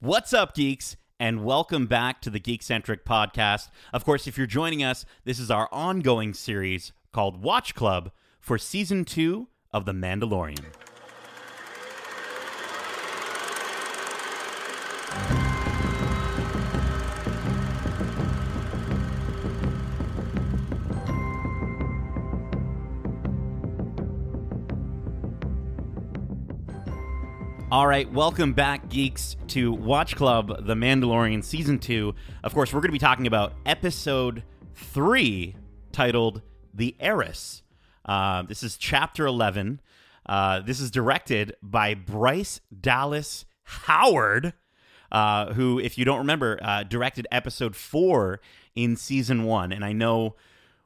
What's up, geeks? And welcome back to the Geekcentric podcast. Of course, if you're joining us, this is our ongoing series called Watch Club for season two of The Mandalorian. All right, welcome back, geeks, to Watch Club The Mandalorian Season 2. Of course, we're going to be talking about Episode 3, titled The Heiress. Uh, this is Chapter 11. Uh, this is directed by Bryce Dallas Howard, uh, who, if you don't remember, uh, directed Episode 4 in Season 1. And I know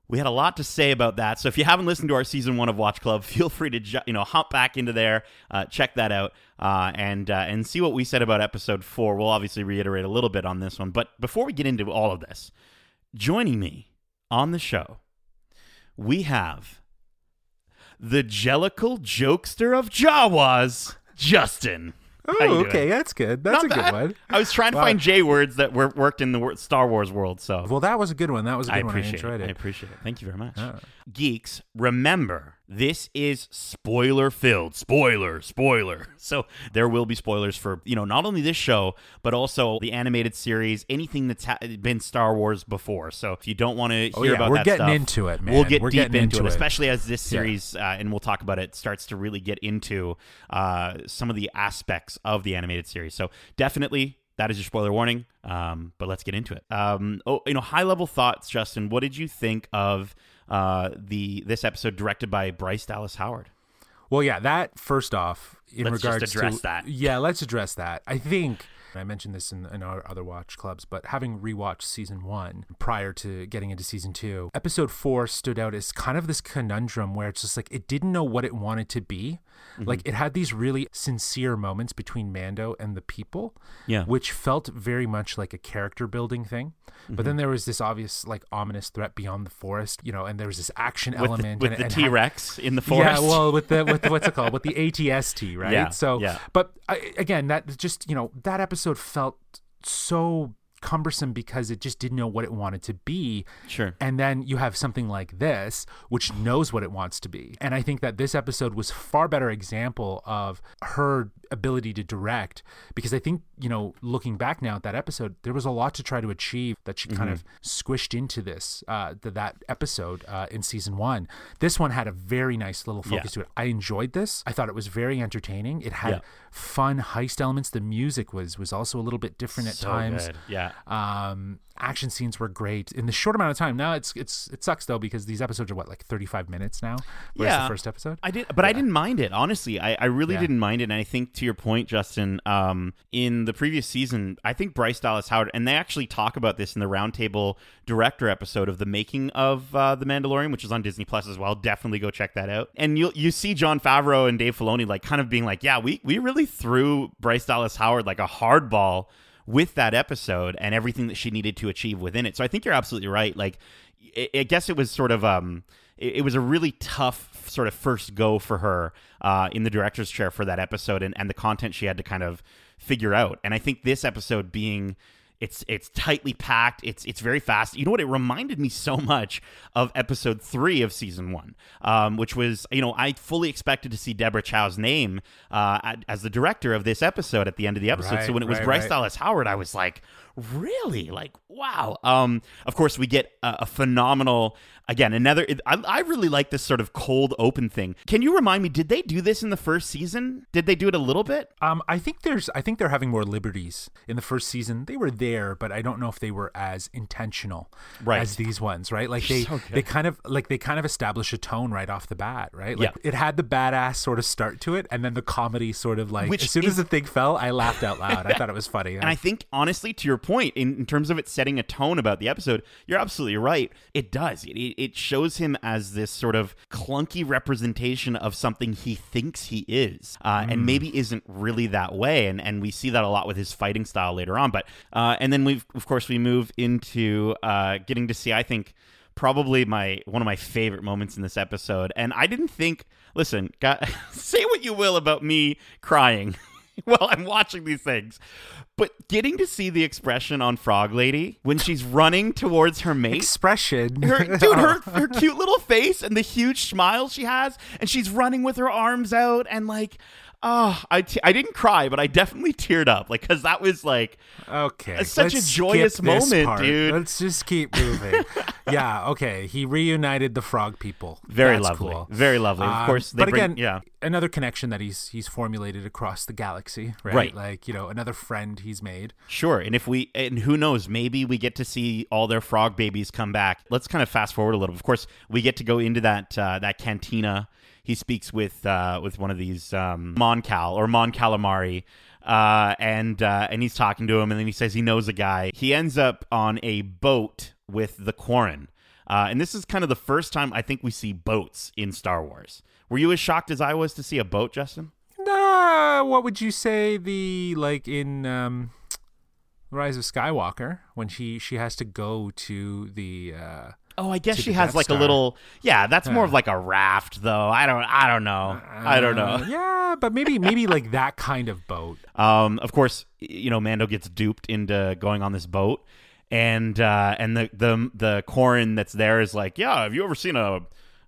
we had a lot to say about that. So if you haven't listened to our season one of Watch Club, feel free to ju- you know hop back into there, uh, check that out, uh, and uh, and see what we said about episode four. We'll obviously reiterate a little bit on this one, but before we get into all of this, joining me on the show, we have the Jellicle jokester of Jawas, Justin. Oh, okay, that's good. That's Not a good bad. one. I was trying to Wow. find J words that were worked in the Star Wars world, so Well, that was a good one. That was a good I one. I appreciate it. it. I appreciate it. Thank you very much. Yeah. Geeks, remember, this is spoiler filled. Spoiler, spoiler. So there will be spoilers for, you know, not only this show, but also the animated series, anything that's ha- been Star Wars before. So if you don't want to hear Oh, yeah, about we're that getting stuff, into it, We'll get We're deep getting into, into it, it. especially as this Yeah. series, uh, and we'll talk about it, starts to really get into uh, some of the aspects of the animated series. So definitely that is your spoiler warning. Um, but let's get into it. Um, oh, you know, high level thoughts, Justin. What did you think of uh, the this episode directed by Bryce Dallas Howard? Well, yeah, that first off, in Let's regards address to that. yeah, let's address that. I think I mentioned this in, in our other watch clubs, but having rewatched season one prior to getting into season two, episode four stood out as kind of this conundrum where it's just like it didn't know what it wanted to be. Mm-hmm. Like it had these really sincere moments between Mando and the people, Yeah. which felt very much like a character building thing. But Mm-hmm. then there was this obvious, like ominous threat beyond the forest, you know, and there was this action With the, element with and, the T Rex in the forest. yeah, well, with the with the, what's it called? With the ATST, right? Yeah, So, yeah. but I, again, that just you know that episode felt so cumbersome because it just didn't know what it wanted to be. Sure. And then you have something like this, which knows what it wants to be. And I think that this episode was far better example of her ability to direct because I think, you know, looking back now at that episode, there was a lot to try to achieve that she kind of squished into this, uh, th- that episode uh, in season one. This one had a very nice little focus Yeah. to it. I enjoyed this. I thought it was very entertaining. It had Yeah. fun heist elements. The music was was also a little bit different at So times. good. Yeah. Um, action scenes were great in the short amount of time. Now it's it's it sucks though because these episodes are what like thirty five minutes now. Whereas Yeah. the first episode. I did, but I didn't mind it. Honestly, I, I really Yeah. didn't mind it. And I think to your point, Justin, um, in the previous season, I think Bryce Dallas Howard, and they actually talk about this in the Roundtable Director episode of the making of uh, the Mandalorian, which is on Disney Plus as well. Definitely go check that out. And you you see Jon Favreau and Dave Filoni like kind of being like, yeah, we we really threw Bryce Dallas Howard like a hardball with that episode and everything that she needed to achieve within it. So I think you're absolutely right. Like, I, guess it was sort of um, it, it was a really tough sort of first go for her uh, in the director's chair for that episode and, and the content she had to kind of figure out. And I think this episode being it's it's tightly packed. It's it's very fast. You know what? It reminded me so much of episode three of season one, um, which was you know I fully expected to see Deborah Chow's name uh, as the director of this episode at the end of the episode. so when it was right, Bryce right. Dallas Howard, I was like, really, like wow. Um, of course, we get a, a phenomenal again another. I, I really like this sort of cold open thing. Can you remind me? Did they do this in the first season? Did they do it a little bit? Um, I think there's I think they're having more liberties in the first season. They were there, but I don't know if they were as intentional Right. as these ones, right? Like they So they kind of like they kind of establish a tone right off the bat, right? Like Yeah. it had the badass sort of start to it, and then the comedy sort of like Which as soon is- as the thing fell, I laughed out loud. I thought it was funny. And I think, honestly, to your point, in, in terms of it setting a tone about the episode, you're absolutely right. It does. It, it it shows him as this sort of clunky representation of something he thinks he is, uh, and maybe isn't really that way. And and we see that a lot with his fighting style later on. But uh, and then we of course we move into uh, getting to see, I think. Probably my one of my favorite moments in this episode, and I didn't think. Listen, got, say what you will about me crying while I'm watching these things. But getting to see the expression on Frog Lady when she's running towards her mate. Expression. Her, dude, her, her cute little face and the huge smile she has, and she's running with her arms out, and like, oh, I, t- I didn't cry, but I definitely teared up, like, because that was like, Okay. It's such a let's joyous moment, part. dude. Let's just keep moving. yeah, okay. He reunited the frog people. very That's lovely, cool. very lovely. Of Um, course, they but bring, again, yeah, another connection that he's he's formulated across the galaxy, right? Right. Like you know, another friend he's made. Sure. And if we, and who knows, maybe we get to see all their frog babies come back. Let's kind of fast forward a little. Of course, we get to go into that uh, that cantina. He speaks with uh, with one of these um, Mon Cal or Mon Calamari. Uh, and uh, and he's talking to him, and then he says he knows a guy. He ends up on a boat with the Quarren, uh, and this is kind of the first time I think we see boats in Star Wars. Were you as shocked as I was to see a boat, Justin? Nah, what would you say the like in um, Rise of Skywalker when she she has to go to the uh, Oh, I guess she has Death like a little. Yeah, that's more of like a raft, though. I don't. I don't know. I don't uh, know. yeah, but maybe maybe like that kind of boat. Um, of course, you know Mando gets duped into going on this boat, and uh, and the the the Quarren that's there is like, yeah, have you ever seen a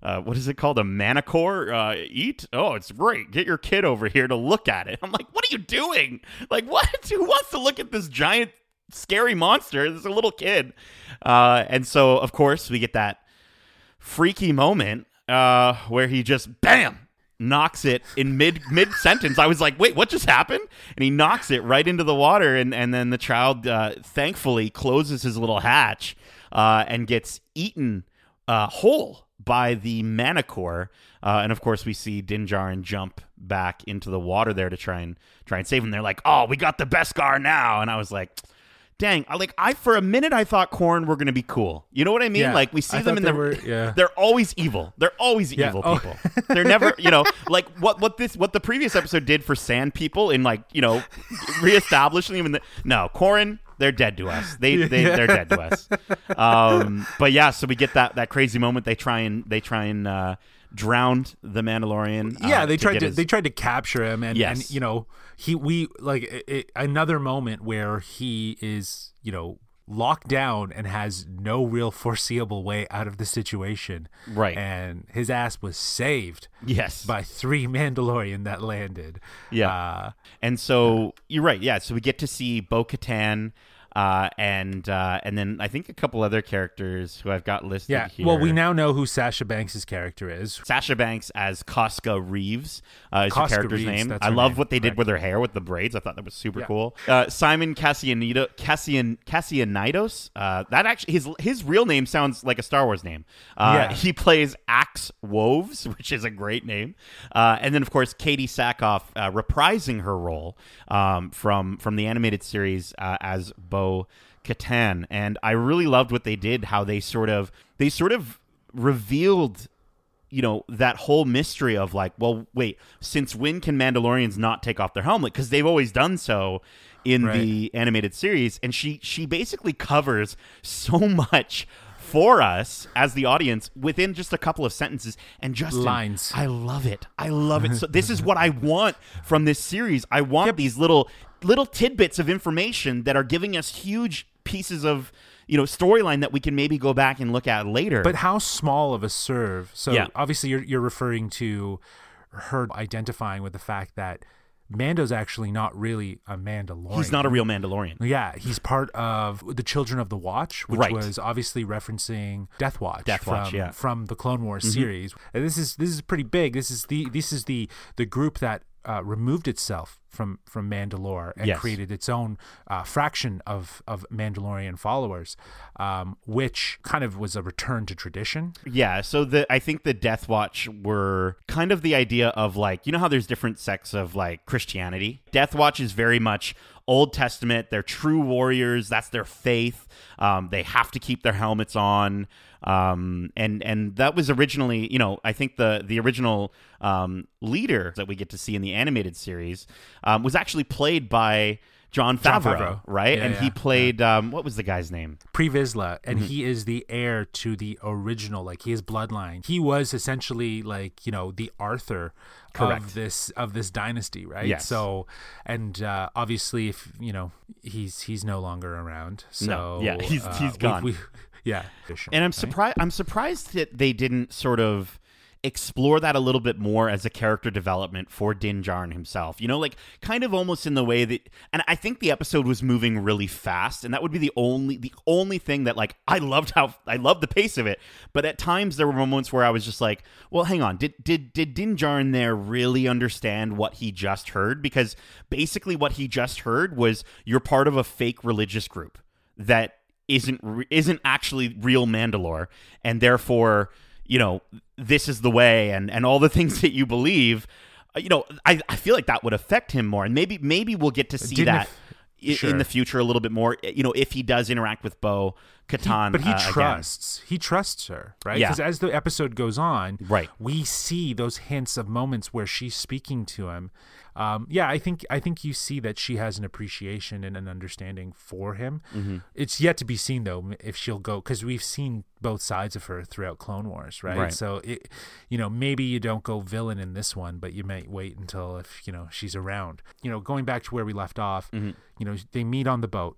uh, what is it called? A Mamacore uh, eat? Oh, it's great. Get your kid over here to look at it. I'm like, what are you doing? Like, what? Who wants to look at this giant, scary monster? This is a little kid. Uh, and so, of course, we get that freaky moment uh, where he just bam knocks it in mid mid sentence. I was like, wait, what just happened? And he knocks it right into the water, and and then the child uh, thankfully closes his little hatch uh, and gets eaten uh, whole by the Mamacore. Uh, and of course, we see Din Djarin jump back into the water there to try and try and save him. They're like, "Oh, we got the Beskar now," and I was like. Dang! I- Like I, for a minute, I thought Quarren were gonna be cool. You know what I mean? Yeah, like we see I them in the. were- yeah. They're always evil. They're always Yeah, evil oh. people. They're never, you know, like what what this what the previous episode did for Sand People in like you know, reestablishing them in the no Quarren. They're dead to us. They they Yeah. they're dead to us. Um, but yeah, so we get that that crazy moment. They try and they try and uh, drown the Mandalorian. uh, yeah they tried to his- they tried to capture him and, Yes. and you know he we like it, it, another moment where he is you know locked down and has no real foreseeable way out of the situation Right. and his ass was saved yes by three mandalorian that landed Yeah. uh, And so you're right. Yeah. So we get to see Bo Katan, uh, and uh, and then I think a couple other characters who I've got listed yeah here. well we now know who sasha banks's character is Sasha Banks as Koska Reeves uh, is Koska her character's Reeves, name. I love name, what they did with her hair with the braids. I thought that was super Yeah. cool. Uh, Simon Cassianito, Cassian Kassianides. Uh, that actually his his real name sounds like a Star Wars name. Uh, Yeah. He plays Axe Woves, which is a great name. Uh, and then of course Katee Sackhoff uh, reprising her role um, from from the animated series uh, as Bo Katan. And I really loved what they did. How they sort of they sort of revealed you know that whole mystery of like well wait since when can mandalorians not take off their helmet because they've always done so in the animated series and she she basically covers so much for us as the audience within just a couple of sentences and just Lines. i love it i love it so this is what i want from this series i want these little little tidbits of information that are giving us huge pieces of you know storyline that we can maybe go back and look at later But how small of a serve? So Yeah. obviously you're you're referring to her identifying with the fact that Mando's actually not really a Mandalorian. he's not a real mandalorian Yeah, he's part of the Children of the Watch, which Right. was obviously referencing Death Watch, Death Watch, from, yeah. from the Clone Wars mm-hmm. series. And this is this is pretty big. This is the this is the the group that uh, removed itself from from Mandalore and Yes. created its own uh, fraction of of Mandalorian followers, um, which kind of was a return to tradition. Yeah, so the I think the Death Watch were kind of the idea of like you know how there's different sects of like Christianity. Death Watch is very much Old Testament. They're true warriors. That's their faith. Um, they have to keep their helmets on. Um, and and that was originally you know I think the the original um, leader that we get to see in the animated series um, was actually played by Jon Favreau, Favreau. right? Yeah, and he yeah, played um, what was the guy's name? Pre Vizsla, and Mm-hmm. he is the heir to the original, like his bloodline. He was essentially like you know the Arthur Correct. of this of this dynasty, right? Yes. So, and uh, obviously, if you know, he's he's no longer around. So No. Yeah, he's- uh, he's we- gone. we- yeah, And I'm surprised. I'm surprised that they didn't sort of explore that a little bit more as a character development for Din Djarin himself. You know, like kind of almost in the way that. And I think the episode was moving really fast, and that would be the only the only thing that like I loved how I loved the pace of it. But at times there were moments where I was just like, well, hang on, did did did Din Djarin there really understand what he just heard? Because basically what he just heard was you're part of a fake religious group that isn't isn't actually real Mandalore, and therefore, you know, this is the way, and and all the things that you believe. uh, You know, I, I feel like that would affect him more, and maybe maybe we'll get to see that aff- i- in the future a little bit more. You know, if he does interact with Bo Katan, but he uh, again. trusts he trusts her right Yeah. because as the episode goes on Right. we see those hints of moments where she's speaking to him um, yeah i think i think you see that she has an appreciation and an understanding for him Mm-hmm. it's yet to be seen though if she'll go because we've seen both sides of her throughout clone wars right, Right. so it you know maybe you don't go villain in this one but you might wait until if you know she's around you know going back to where we left off Mm-hmm. you know they meet on the boat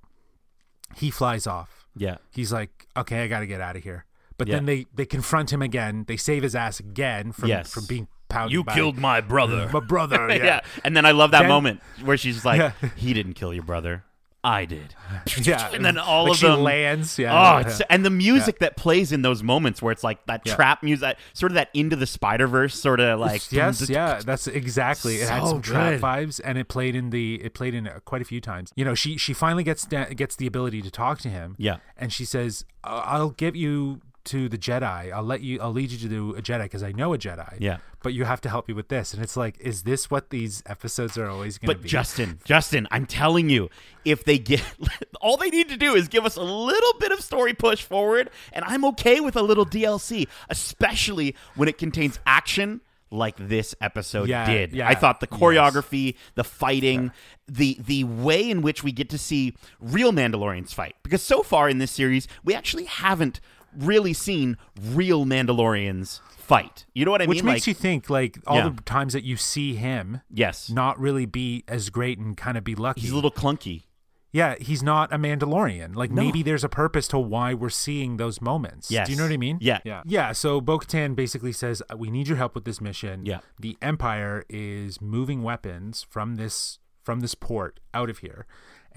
he flies off Yeah, he's like, okay, I got to get out of here. But Yeah. then they they confront him again. They save his ass again from Yes. from being pounded. you by killed my brother. my brother. yeah. Yeah, and then I love that Then- moment where she's like, Yeah. "He didn't kill your brother, I did." yeah. and then all like of she them lands. Yeah. Oh, yeah. it's, and the music that plays in those moments where it's like that Yeah. trap music, sort of that into the Spider Verse, sort of like yes, yeah, that's exactly. It had So some trap good. vibes, and it played in the it played in quite a few times. You know, she she finally gets da- gets the ability to talk to him. Yeah. and she says, "I- "I'll give you to the Jedi. I'll let you. I'll lead you to do a Jedi because I know a Jedi. Yeah. but you have to help me with this." And it's like, is this what these episodes are always going to But be? Justin, Justin, I'm telling you, if they get all they need to do is give us a little bit of story push forward, and I'm okay with a little DLC, especially when it contains action like this episode Yeah, did. yeah, I thought the yes. choreography, the fighting, the the way in which we get to see real Mandalorians fight. Because so far in this series, we actually haven't really seen real Mandalorians fight. You know what I Which mean? Which makes like, you think, like all Yeah. the times that you see him yes, not really be as great and kind of be lucky. he's a little clunky. yeah, he's not a Mandalorian. Like No. maybe there's a purpose to why we're seeing those moments. Yes. Do you know what I mean? Yeah. Yeah. Yeah. So Bo Katan basically says, uh, We need your help with this mission. Yeah. The Empire is moving weapons from this from this port out of here.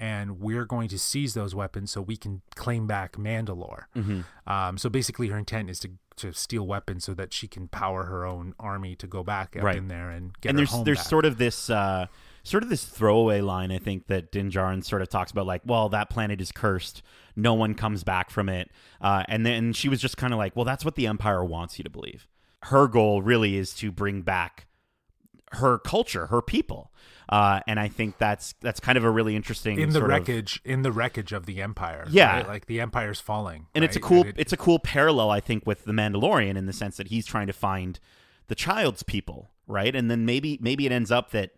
And we're going to seize those weapons so we can claim back Mandalore. Mm-hmm. Um, so basically, her intent is to, to steal weapons so that she can power her own army to go back up Right. in there and get and her there's there's back. sort of this uh, sort of this throwaway line I think that Din Djarin sort of talks about like, well, that planet is cursed, no one comes back from it, uh, and then she was just kind of like, well, that's what the Empire wants you to believe. Her goal really is to bring back her culture, her people, uh, and I think that's that's kind of a really interesting in the sort of- wreckage in the wreckage of the empire Yeah. right? like the empire's falling and it's a cool it- it's a cool parallel I think with the Mandalorian in the sense that he's trying to find the child's people, right? And then maybe maybe it ends up that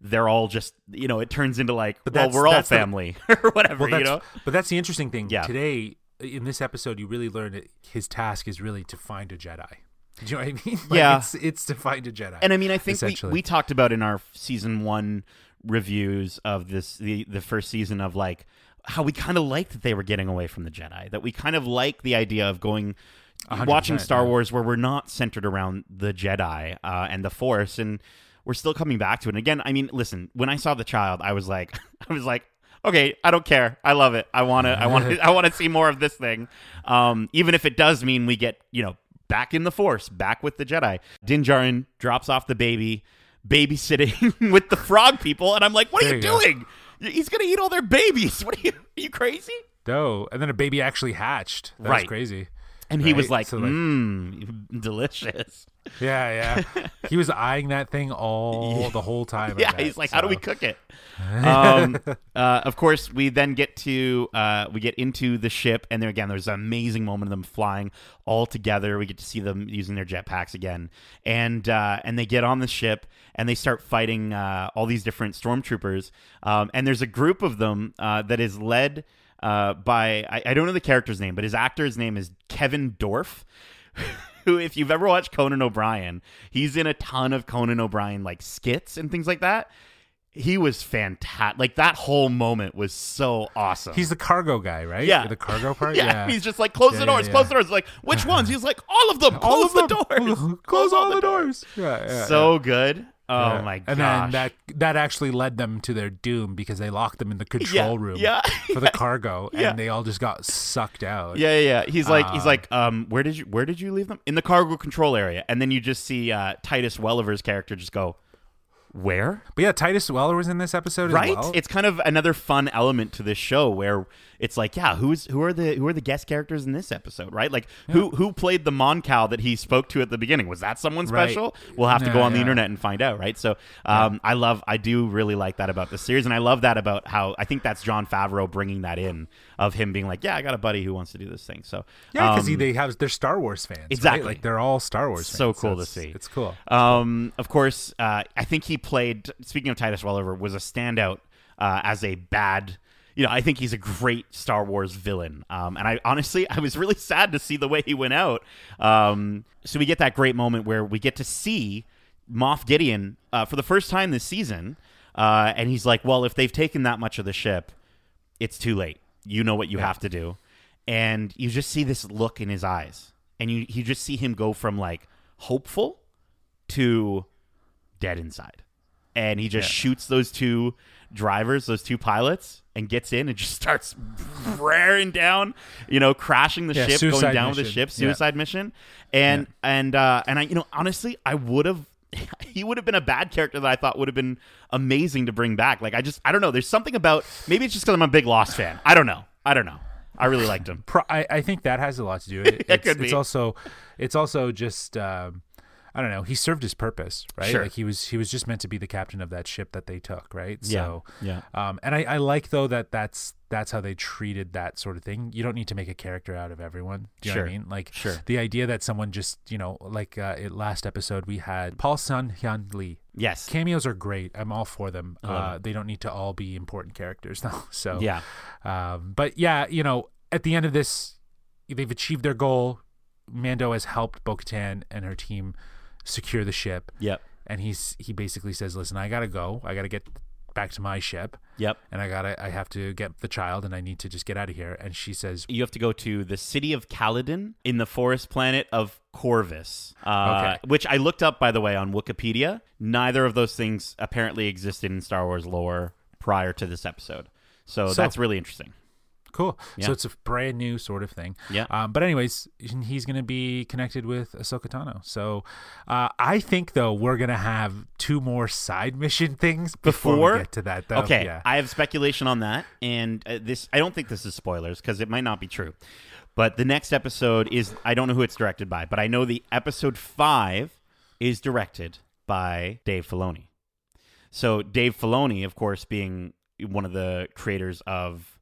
they're all just you know it turns into like well we're all that's the- family or whatever well, you know but that's the interesting thing Yeah. today in this episode you really learn that his task is really to find a jedi do you know what i mean? Like, Yeah. it's, it's to find a jedi and I mean I think we, we talked about in our season one reviews of this the the first season of like how we kind of liked that they were getting away from the Jedi that we kind of like the idea of going watching Star yeah. Wars where we're not centered around the Jedi uh, and the Force and we're still coming back to it. And again I mean listen when I saw the child I was like I was like okay I don't care. I love it. I want to I want to I want to see more of this thing. Um, even if it does mean we get you know back in the Force back with the Jedi. Din Djarin drops off the baby babysitting with the frog people and I'm like what are There you you doing? He's gonna eat all their babies. What are you are you crazy? No and then a baby actually hatched. That Right. was crazy and he was Right? like So, like- mmm delicious Yeah, yeah. he was eyeing that thing all the whole time. Yeah, he's like, how do we cook it? um, uh, of course, we then get to uh, we get into the ship, and there again, there's an amazing moment of them flying all together. We get to see them using their jetpacks again, and uh, and they get on the ship and they start fighting uh, all these different stormtroopers. Um, and there's a group of them uh, that is led uh, by I, I don't know the character's name, but his actor's name is Kevin Dorff. Who, if you've ever watched Conan O'Brien, he's in a ton of Conan O'Brien like skits and things like that he was fantastic. Like that whole moment was so awesome. He's the cargo guy, right? Yeah. The cargo part? yeah, he's just like close Yeah, the doors, yeah. close the doors. Like which ones? He's like all of them. All Close of the them. doors. Close all the doors. Yeah, yeah. So good. Oh yeah. my gosh. And then that that actually led them to their doom because they locked them in the control room yeah, for the cargo, Yeah. and they all just got sucked out. Yeah, yeah, yeah. He's like, he's Um, like, um, where did you, where did you leave them? In the cargo control area, and then you just see uh, Titus Welliver's character just go, where? But yeah, Titus Weller was in this episode right as well. it's kind of another fun element to this show where it's like yeah who's who are the who are the guest characters in this episode right like who who played the Mon moncal that he spoke to at the beginning was that someone Right. special we'll have to go Yeah, on the internet and find out right so um, i love i do really like that about the series and i love that about how i think that's jon favreau bringing that in of him being like yeah i got a buddy who wants to do this thing so yeah, because um, they have they're Star Wars fans. right? Exactly. Like they're all Star Wars fans. So cool to see. It's cool. Um, of course, uh, I think he played. Speaking of Titus Welliver, was a standout uh, as a bad. You know, I think he's a great Star Wars villain. Um, and I honestly, I was really sad to see the way he went out. Um, so we get that great moment where we get to see Moff Gideon uh, for the first time this season, uh, and he's like, "Well, if they've taken that much of the ship, it's too late. You know what you have to do." And you just see this look in his eyes, and you you just see him go from like hopeful to dead inside. And he just Yeah. shoots those two drivers, those two pilots, and gets in and just starts raring down, you know, crashing the Yeah, ship, going down with the mission. ship, Yeah. suicide mission. And and uh and I you know, honestly, I would have he would have been a bad character that I thought would have been amazing to bring back. Like I just I don't know, there's something about maybe it's just because I'm a big Lost fan. I don't know. I don't know. I really liked him. Pro- I, I think that has a lot to do with it. It's, could it's also it's also just um, I don't know. He served his purpose, right? Sure. Like he was he was just meant to be the captain of that ship that they took, right? Yeah, So yeah. Um, and I, I like though that that's that's how they treated that sort of thing. You don't need to make a character out of everyone. Do you know what I mean? Like Sure. the idea that someone just you know like uh, it, last episode we had Paul Sun-Hyung Lee. Yes. Cameos are great. I'm all for them. Uh, they don't need to all be important characters though. So Yeah. um, but yeah, you know, at the end of this, they've achieved their goal. Mando has helped Bo-Katan and her team secure the ship, Yep. and he's he basically says, "Listen, I gotta go. I gotta get back to my ship, Yep. and I gotta I have to get the child, and I need to just get out of here." And she says, you have to go to the city of Calodan in the forest planet of Corvus, uh, Okay. which I looked up, by the way, on Wikipedia. Neither of those things apparently existed in Star Wars lore prior to this episode. So, So- that's really interesting. "Cool." Yeah. So it's a brand new sort of thing. Yeah. Um, but anyways, he's gonna be connected with Ahsoka Tano. So uh, I think though we're gonna have two more side mission things before, Before? we get to that. Though. Okay, Yeah. I have speculation on that, and uh, this I don't think this is spoilers because it might not be true. But the next episode is I don't know who it's directed by, but I know the episode five is directed by Dave Filoni. So Dave Filoni, of course, being one of the creators of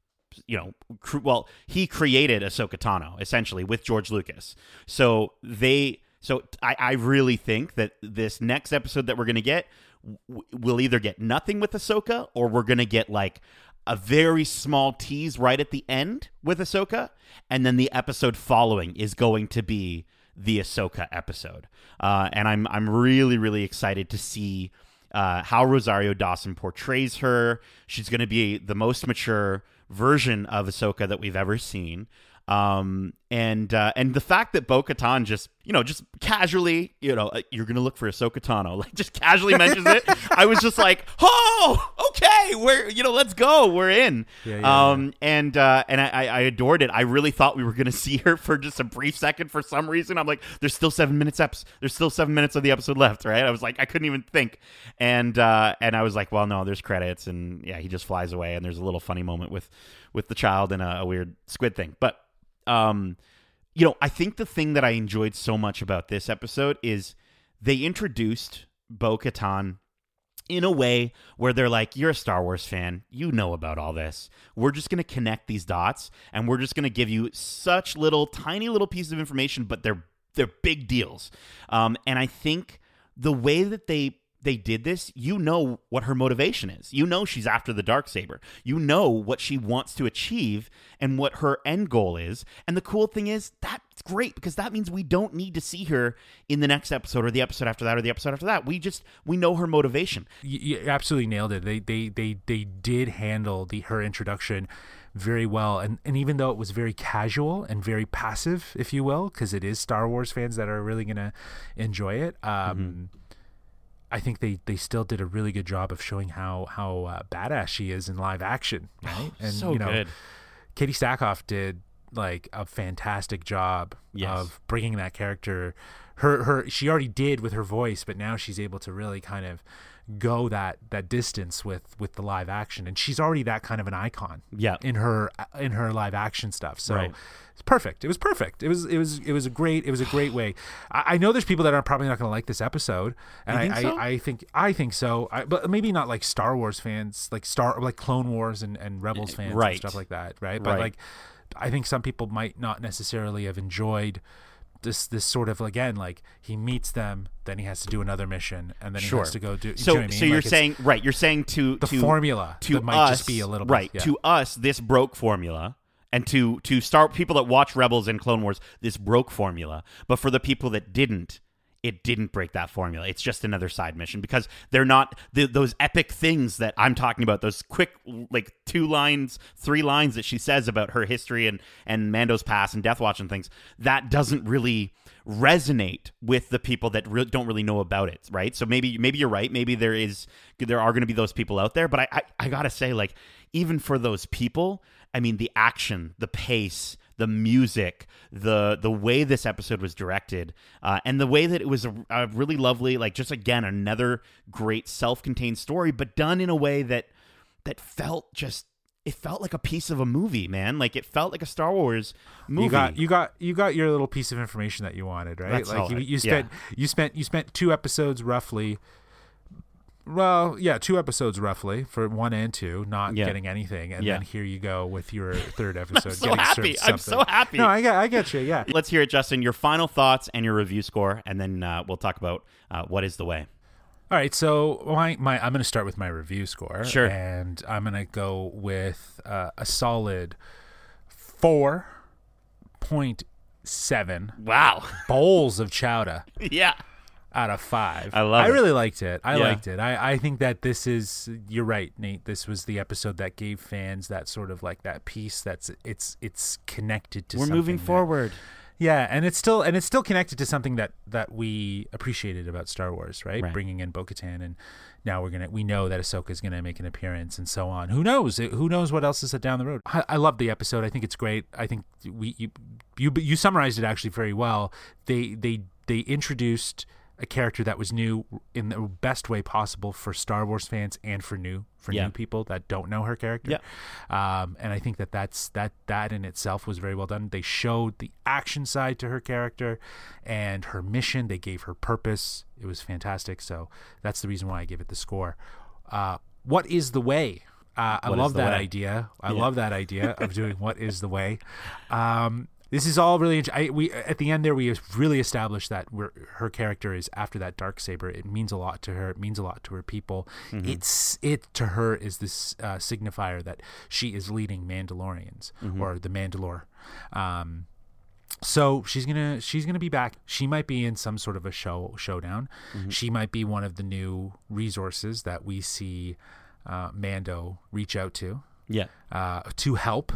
you know, cr- well, he created Ahsoka Tano essentially with George Lucas. So they, so I, I really think that this next episode that we're gonna get, w- we'll either get nothing with Ahsoka or we're gonna get like a very small tease right at the end with Ahsoka, and then the episode following is going to be the Ahsoka episode. Uh, and I'm I'm really really excited to see uh, how Rosario Dawson portrays her. She's going to be the most mature version of Ahsoka that we've ever seen. Um, and uh, and the fact that Bo Katan just you know just casually you know uh, you're gonna look for Ahsoka Tano like just casually mentions it, I was just like, oh, okay, we're you know let's go, we're in. Yeah, yeah, um, and uh, and I, I I adored it. I really thought we were gonna see her for just a brief second for some reason. I'm like, there's still seven minutes eps. There's still seven minutes of the episode left, right? I was like, I couldn't even think, and uh, and I was like, well, no, there's credits, and yeah, he just flies away, and there's a little funny moment with with the child and a, a weird squid thing, but um, you know, I think the thing that I enjoyed so much about this episode is they introduced Bo Katan in a way where they're like, You're a Star Wars fan. You know about all this. We're just going to connect these dots and we're just going to give you such little, tiny little pieces of information, but they're they're big deals. Um, and I think the way that they they did this, you know what her motivation is. You know she's after the dark saber. You know what she wants to achieve and what her end goal is. And the cool thing is that's great because that means we don't need to see her in the next episode or the episode after that or the episode after that. We just we know her motivation. You, you absolutely nailed it. They they they they did handle the her introduction very well and and even though it was very casual and very passive if you will because it is star wars fans that are really gonna enjoy it um mm-hmm I think they, they still did a really good job of showing how how uh, badass she is in live action, right? And so you know, good. Katee Sackhoff did like a fantastic job yes. of bringing that character. Her her she already did with her voice, but now she's able to really kind of go that that distance with with the live action and she's already that kind of an icon yeah in her in her live action stuff so right. it's perfect it was perfect it was it was it was a great it was a great way i, I know there's people that are probably not going to like this episode and I, think so? I, I think i think so I, but maybe not like star wars fans like star like clone wars and, and rebels fans right. and stuff like that right but right. like i think some people might not necessarily have enjoyed this this sort of again like he meets them then he has to do another mission and then sure. he has to go do so you know so you're saying right you're saying to the to, formula to might us, just be a little right bit, yeah. to us this broke formula and to to start people that watch rebels and clone wars this broke formula but for the people that didn't it didn't break that formula. It's just another side mission because they're not the, those epic things that I'm talking about. Those quick, like two lines, three lines that she says about her history and and Mando's past and Death Watch and things. That doesn't really resonate with the people that re- don't really know about it, right? So maybe maybe you're right. Maybe there is there are going to be those people out there, but I, I I gotta say, like even for those people, I mean, the action, the pace, the music, the the way this episode was directed, uh, and the way that it was a, a, really lovely, like just again another great self-contained story, but done in a way that that felt just it felt like a piece of a movie, man. Like it felt like a Star Wars movie. You got you got you got your little piece of information that you wanted, right? That's like you, you, spent yeah. you spent you spent two episodes roughly well, yeah, two episodes roughly for one and two, not yeah. getting anything, and yeah. then here you go with your third episode. I'm so happy. I'm so happy. No, I get, I get you. Yeah. Let's hear it, Justin. Your final thoughts and your review score, and then uh, we'll talk about uh, what is the way. All right, so my, my I'm going to start with my review score. Sure. And I'm going to go with uh, a solid four point seven. Wow. Bowls of chowder. yeah out of five. I love. I it. really liked it. I Yeah. liked it. I, I think that this is. You're right, Nate. This was the episode that gave fans that sort of like that piece. That's it's it's connected to. We're moving that- forward. yeah, and it's still and it's still connected to something that that we appreciated about Star Wars, right? Right. Bringing in Bo-Katan, and now we're gonna we know that Ahsoka's gonna make an appearance, and so on. Who knows? Who knows what else is down the road? I, I love the episode. I think it's great. I think we you you you summarized it actually very well. They they they introduced a character that was new in the best way possible for Star Wars fans and for new for Yeah. new people that don't know her character. Um, and I think that that's that that in itself was very well done. They showed the action side to her character and her mission. They gave her purpose. It was fantastic. So that's the reason why I give it the score. Uh, what is the way? Uh, I What love that way? idea. I Yeah. love that idea of doing what is the way. Um, this is all really. I, we at the end there we really established that we're, her character is after that dark saber. It means a lot to her. It means a lot to her people. Mm-hmm. It's it to her is this uh, signifier that she is leading Mandalorians Mm-hmm. or the Mandalore. Um, so she's gonna she's gonna be back. She might be in some sort of a show showdown. Mm-hmm. She might be one of the new resources that we see uh, Mando reach out to Yeah. uh, to help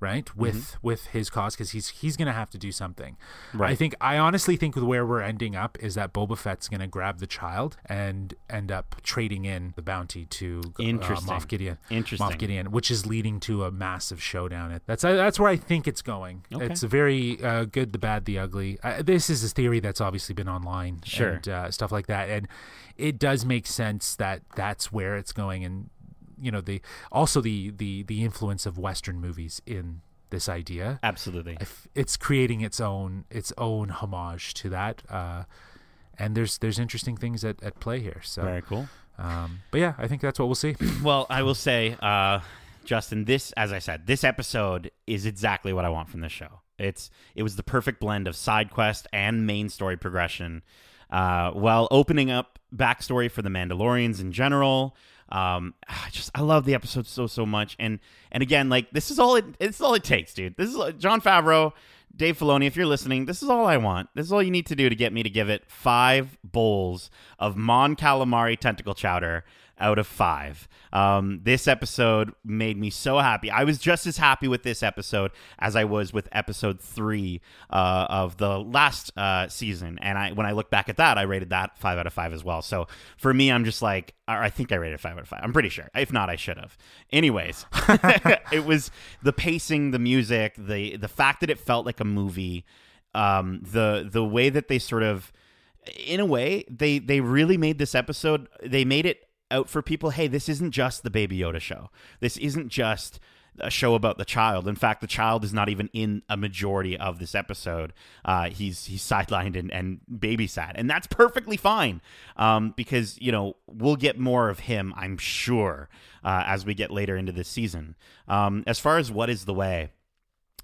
right with with his cause because he's he's gonna have to do something Right. i think i honestly think where we're ending up is that boba fett's gonna grab the child and end up trading in the bounty to uh, moff gideon Interesting. moff gideon which is leading to a massive showdown that's that's where i think it's going Okay. it's a very uh, good the bad the ugly uh, this is a theory that's obviously been online Sure. and uh, stuff like that and it does make sense that that's where it's going and you know the also the the the influence of western movies in this idea Absolutely. if it's creating its own its own homage to that uh and there's there's interesting things at, at play here. So Very cool. um, but yeah, I think that's what we'll see. Well, I will say, uh, Justin, this, as I said, this episode is exactly what I want from this show. It's it was the perfect blend of side quest and main story progression, uh, while opening up backstory for the Mandalorians in general. Um, I just I love the episode so so much, and and again, like this is all it it's all it takes, dude. This is Jon Favreau. Dave Filoni, if you're listening, this is all I want. This is all you need to do to get me to give it five bowls of Mon Calamari tentacle chowder out of five. Um, this episode made me so happy. I was just as happy with this episode as I was with episode three uh, of the last uh, season. And I, when I look back at that, I rated that five out of five as well. So for me, I'm just like, I think I rated five out of five. I'm pretty sure. If not, I should have. Anyways, it was the pacing, the music, the the fact that it felt like a movie, um, the the way that they sort of in a way they they really made this episode they made it out for people hey this isn't just the baby yoda show. This isn't just a show about the child. In fact the child is not even in a majority of this episode. Uh, he's he's sidelined and, and babysat. And that's perfectly fine um, because you know we'll get more of him i'm sure uh, as we get later into this season. Um, as far as what is the way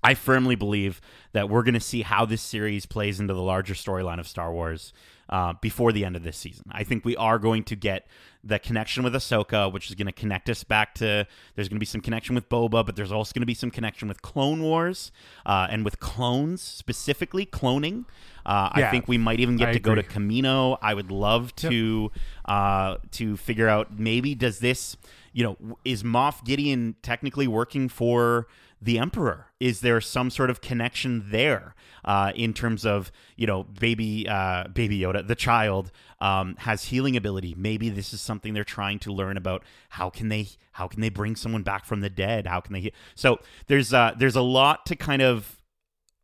I firmly believe that we're going to see how this series plays into the larger storyline of Star Wars uh, before the end of this season. I think we are going to get the connection with Ahsoka, which is going to connect us back to. There's going to be some connection with Boba, but there's also going to be some connection with Clone Wars uh, and with clones specifically cloning. Uh, Yeah, I think we might even get I to go to agree. Kamino. I would love to uh, to figure out maybe does this you know is Moff Gideon technically working for the Emperor? Is there some sort of connection there uh, in terms of you know baby uh, baby Yoda, the child um, has healing ability? Maybe this is something they're trying to learn about. How can they how can they bring someone back from the dead? How can they? he- So there's uh, there's a lot to kind of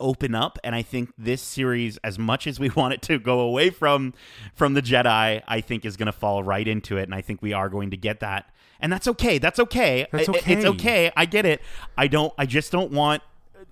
open up and i think this series as much as we want it to go away from from the jedi i think is going to fall right into it and i think we are going to get that and that's okay that's okay That's I- I- it's okay. okay i get it i don't i just don't want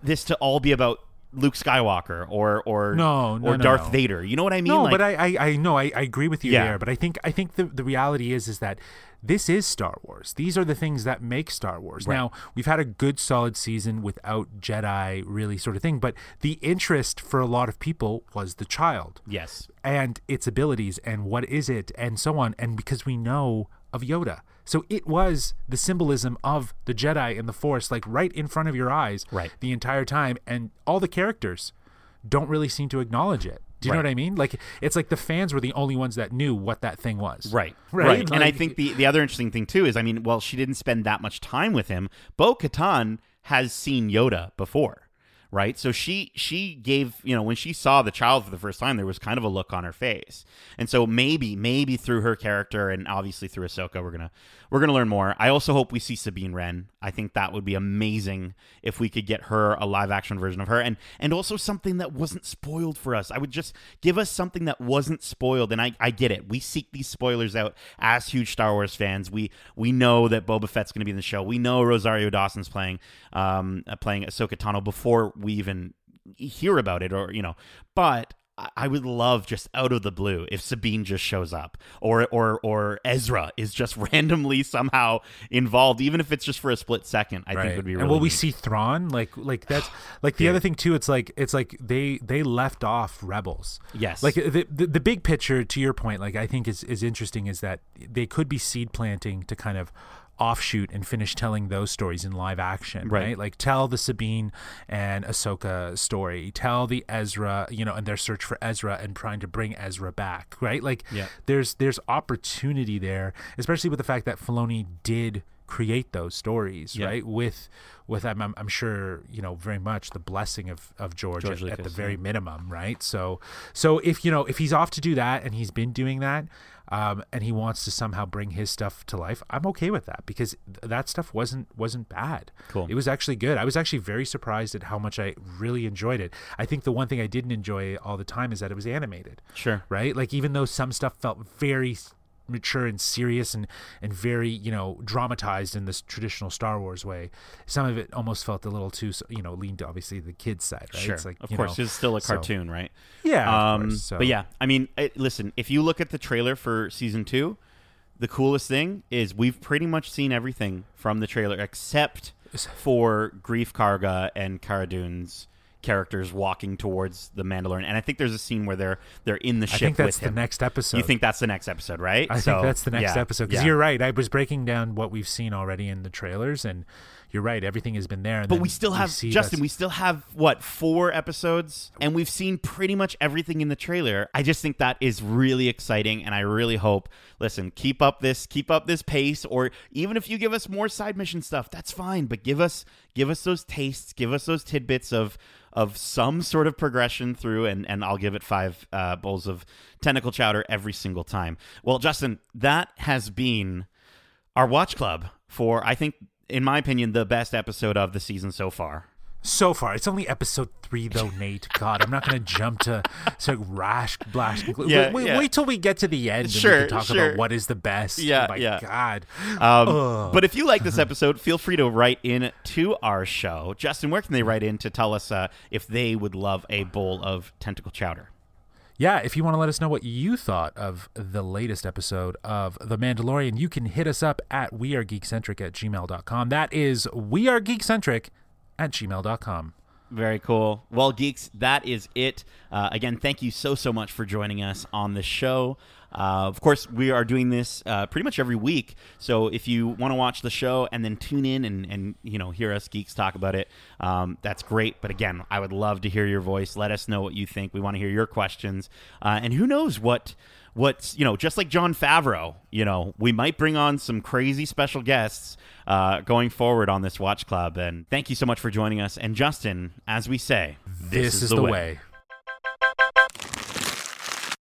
this to all be about luke skywalker or or No, no, or no, darth no. vader you know what i mean No, Like, but I, I, I know I, I agree with you Yeah. there. But I think I think the, the reality is is that this is Star Wars. These are the things that make Star Wars. Right. Now we've had a good solid season without Jedi really sort of thing, but the interest for a lot of people was the child yes and its abilities and what is it and so on. And because we know of Yoda. So it was the symbolism of the Jedi and the Force, like right in front of your eyes Right. the entire time. And all the characters don't really seem to acknowledge it. Do you know what I mean? Like it's like the fans were the only ones that knew what that thing was. Right, Right? right, and I think the the other interesting thing too is, I mean, well, she didn't spend that much time with him. Bo Katan has seen Yoda before, right? So she she gave you know when she saw the child for the first time, there was kind of a look on her face, and so maybe maybe through her character and obviously through Ahsoka, we're gonna we're gonna learn more. I also hope we see Sabine Wren. I think that would be amazing if we could get her a live action version of her, and and also something that wasn't spoiled for us. I would just give us something that wasn't spoiled, and I I get it. We seek these spoilers out as huge Star Wars fans. We we know that Boba Fett's to be in the show. We know Rosario Dawson's playing um uh, playing Ahsoka Tano before even hear about it, or you know, but. I- would love just out of the blue if Sabine just shows up, or or or Ezra is just randomly somehow involved, even if it's just for a split second. I think would be really. and will we see Thrawn? Like like that's like the other thing too. It's like it's like they they left off Rebels. Yes. Like the, the the big picture to your point, like I think is is interesting is that they could be seed planting to kind of offshoot and finish telling those stories in live action, Right. right? Like tell the Sabine and Ahsoka story, tell the Ezra, you know, and their search for Ezra and trying to bring Ezra back, right? Like Yeah. there's there's opportunity there, especially with the fact that Filoni did create those stories, Yeah. right? With with I'm, I'm I'm sure you know very much the blessing of of George, George at, at the very yeah. minimum, right? So so if you know if he's off to do that and he's been doing that. Um, and he wants to somehow bring his stuff to life. I'm okay with that because th- that stuff wasn't wasn't bad. Cool. It was actually good. I was actually very surprised at how much I really enjoyed it. I think the one thing I didn't enjoy all the time is that it was animated Sure. right? Like even though some stuff felt very mature and serious and and very you know dramatized in this traditional Star Wars way. Some of it almost felt a little too you know leaned to obviously the kids side, right? Sure, It's like, of course, know, it's still a so- cartoon, right? yeah, Um, course, so- But yeah, I mean, it, listen, if you look at the trailer for season two, the coolest thing is we've pretty much seen everything from the trailer except for Greef Karga and Cara Dune's characters walking towards the Mandalorian. And I think there's a scene where they're they're in the I ship think that's with the next episode. You think that's the next episode, right? I So, think that's the next yeah, episode because yeah. you're right. I was breaking down what we've seen already in the trailers, and you're right. Everything has been there. But we still have see Justin. that's- We still have what four episodes, and we've seen pretty much everything in the trailer. I just think that is really exciting, and I really hope. Listen, keep up this, keep up this pace, or even if you give us more side mission stuff, that's fine. But give us, give us those tastes, give us those tidbits of of some sort of progression through, and and I'll give it five uh, bowls of tentacle chowder every single time. Well, Justin, that has been our watch club for I think in my opinion the best episode of the season so far. So far. It's only episode three, though, Nate. God, I'm not going to jump to to rash blast. conclu- Yeah, wait, wait, yeah. wait till we get to the end and we can talk sure. about what is the best. Yeah, oh my yeah. God. Um, but if you like this episode, feel free to write in to our show. Justin, where can they write in to tell us uh, if they would love a bowl of tentacle chowder? Yeah, if you want to let us know what you thought of the latest episode of The Mandalorian, you can hit us up at wearegeekcentric at gmail.com. That is wearegeekcentric at gmail.com. Very cool. Well, geeks, that is it. Uh, again, thank you so, so much for joining us on the show. Uh, of course, we are doing this uh, pretty much every week. So if you want to watch the show and then tune in and, and you know hear us geeks talk about it, um, that's great. But again, I would love to hear your voice. Let us know what you think. We want to hear your questions. Uh, and who knows what what's you know just like Jon Favreau, you know, we might bring on some crazy special guests uh, going forward on this watch club. And thank you so much for joining us. And Justin, as we say, This, is, the way.